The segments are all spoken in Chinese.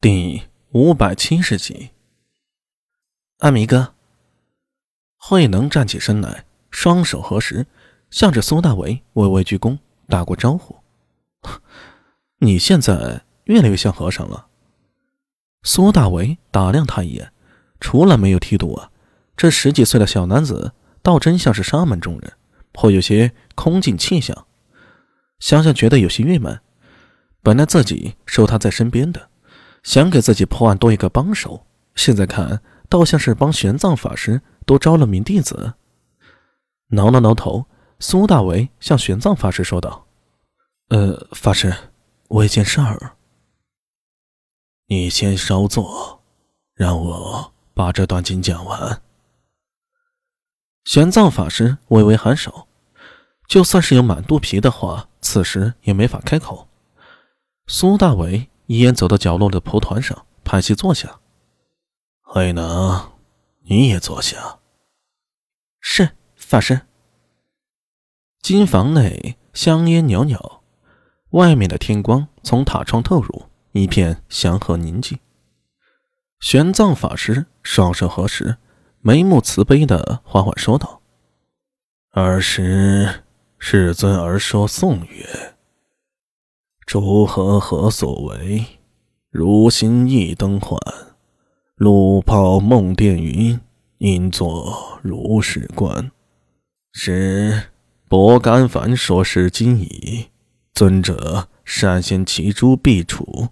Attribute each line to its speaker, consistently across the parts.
Speaker 1: 第五百七十集，阿弥哥，慧能站起身来，双手合十，向着苏大为微微鞠躬，打过招呼：“ 你现在越来越像和尚了。”苏大为打量他一眼，除了没有剃度啊，这十几岁的小男子倒真像是沙门中人，颇有些空境气象。想想觉得有些郁闷，本来自己收他在身边的。想给自己破案多一个帮手，现在看倒像是帮玄奘法师多招了名弟子。挠了挠头，苏大为向玄奘法师说道：“呃，法师，我有件事儿，
Speaker 2: 你先稍坐，让我把这段经讲完。”
Speaker 1: 玄奘法师微微颔首，就算是有满肚皮的话，此时也没法开口。苏大为。一眼走到角落的蒲团上，盘膝坐下。
Speaker 2: 慧能，你也坐下。
Speaker 1: 是法师。金房内香烟袅袅，外面的天光从塔窗透入，一片祥和宁静。玄奘法师双手合十，眉目慈悲的缓缓说道：“
Speaker 2: 儿时，世尊儿说颂曰。”诸何何所为？如心一灯幻，路泡梦电云，应作如是观。是薄甘凡说是今矣。尊者善先其诸必处，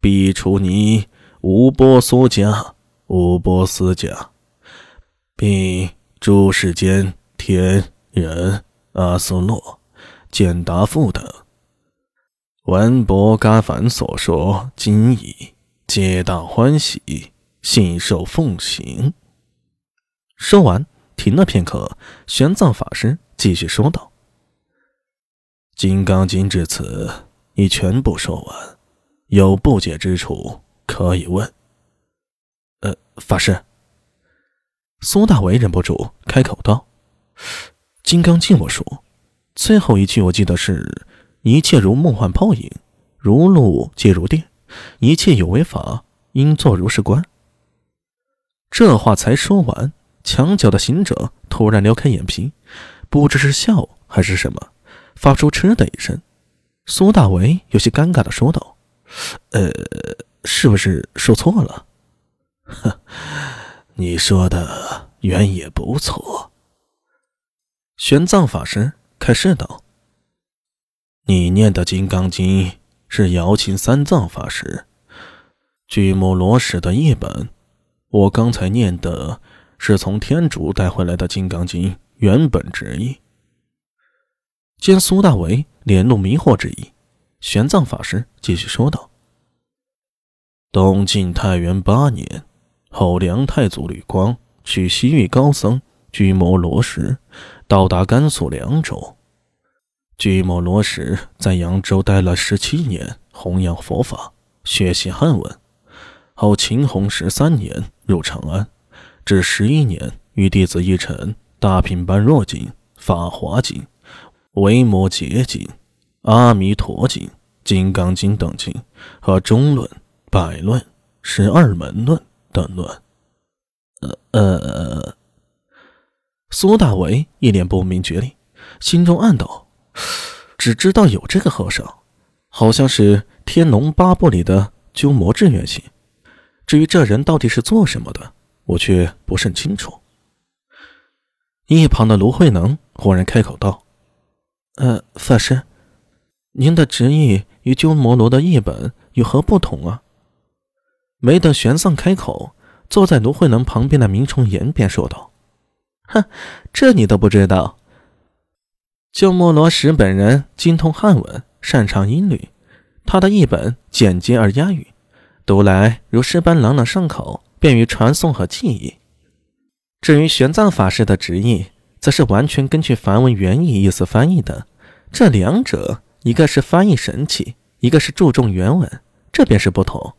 Speaker 2: 必处你无波所家，无波斯家，并诸世间天人阿斯洛、简达父等。闻薄伽梵所说，今已皆大欢喜，信受奉行。
Speaker 1: 说完，停了片刻，玄奘法师继续说道：“《
Speaker 2: 金刚经》至此已全部说完，有不解之处可以问。”
Speaker 1: 呃，法师。苏大为忍不住开口道：“《金刚经》我说，最后一句我记得是。”一切如梦幻泡影，如露皆如电，一切有为法，应作如是观。这话才说完，墙角的行者突然撩开眼皮，不知是笑还是什么，发出嗤的一声。苏大为有些尴尬的说道：“呃，是不是说错了？”“
Speaker 2: 呵，你说的原也不错。”
Speaker 1: 玄奘法师开示道。
Speaker 2: 你念的《金刚经》是瑶琴三藏法师居摩罗什的译本，我刚才念的是从天竺带回来的《金刚经》原本之意。
Speaker 1: 见苏大为脸露迷惑之意，玄奘法师继续说道：“
Speaker 2: 东晋太元八年，后梁太祖吕光取西域高僧居摩罗什，到达甘肃凉州。”居摩罗什在扬州待了十七年，弘扬佛法，学习汉文。后秦弘十三年入长安，至十一年与弟子一陈大品般若经、法华经、维摩诘经、阿弥陀经、金刚经等经和中论、百论、十二门论等论。
Speaker 1: 呃呃，苏大为一脸不明觉厉，心中暗道。只知道有这个和尚，好像是《天龙八部》里的鸠摩智原型。至于这人到底是做什么的，我却不甚清楚。一旁的卢慧能忽然开口道：“呃，法师，您的旨意与鸠摩罗的译本有何不同啊？”没等玄奘开口，坐在卢慧能旁边的明崇岩便说道：“哼，这你都不知道。”鸠摩罗什本人精通汉文，擅长音律，他的译本简洁而押韵，读来如诗般朗朗上口，便于传送和记忆。至于玄奘法师的旨意，则是完全根据梵文原意意思翻译的。这两者，一个是翻译神奇，一个是注重原文，这便是不同。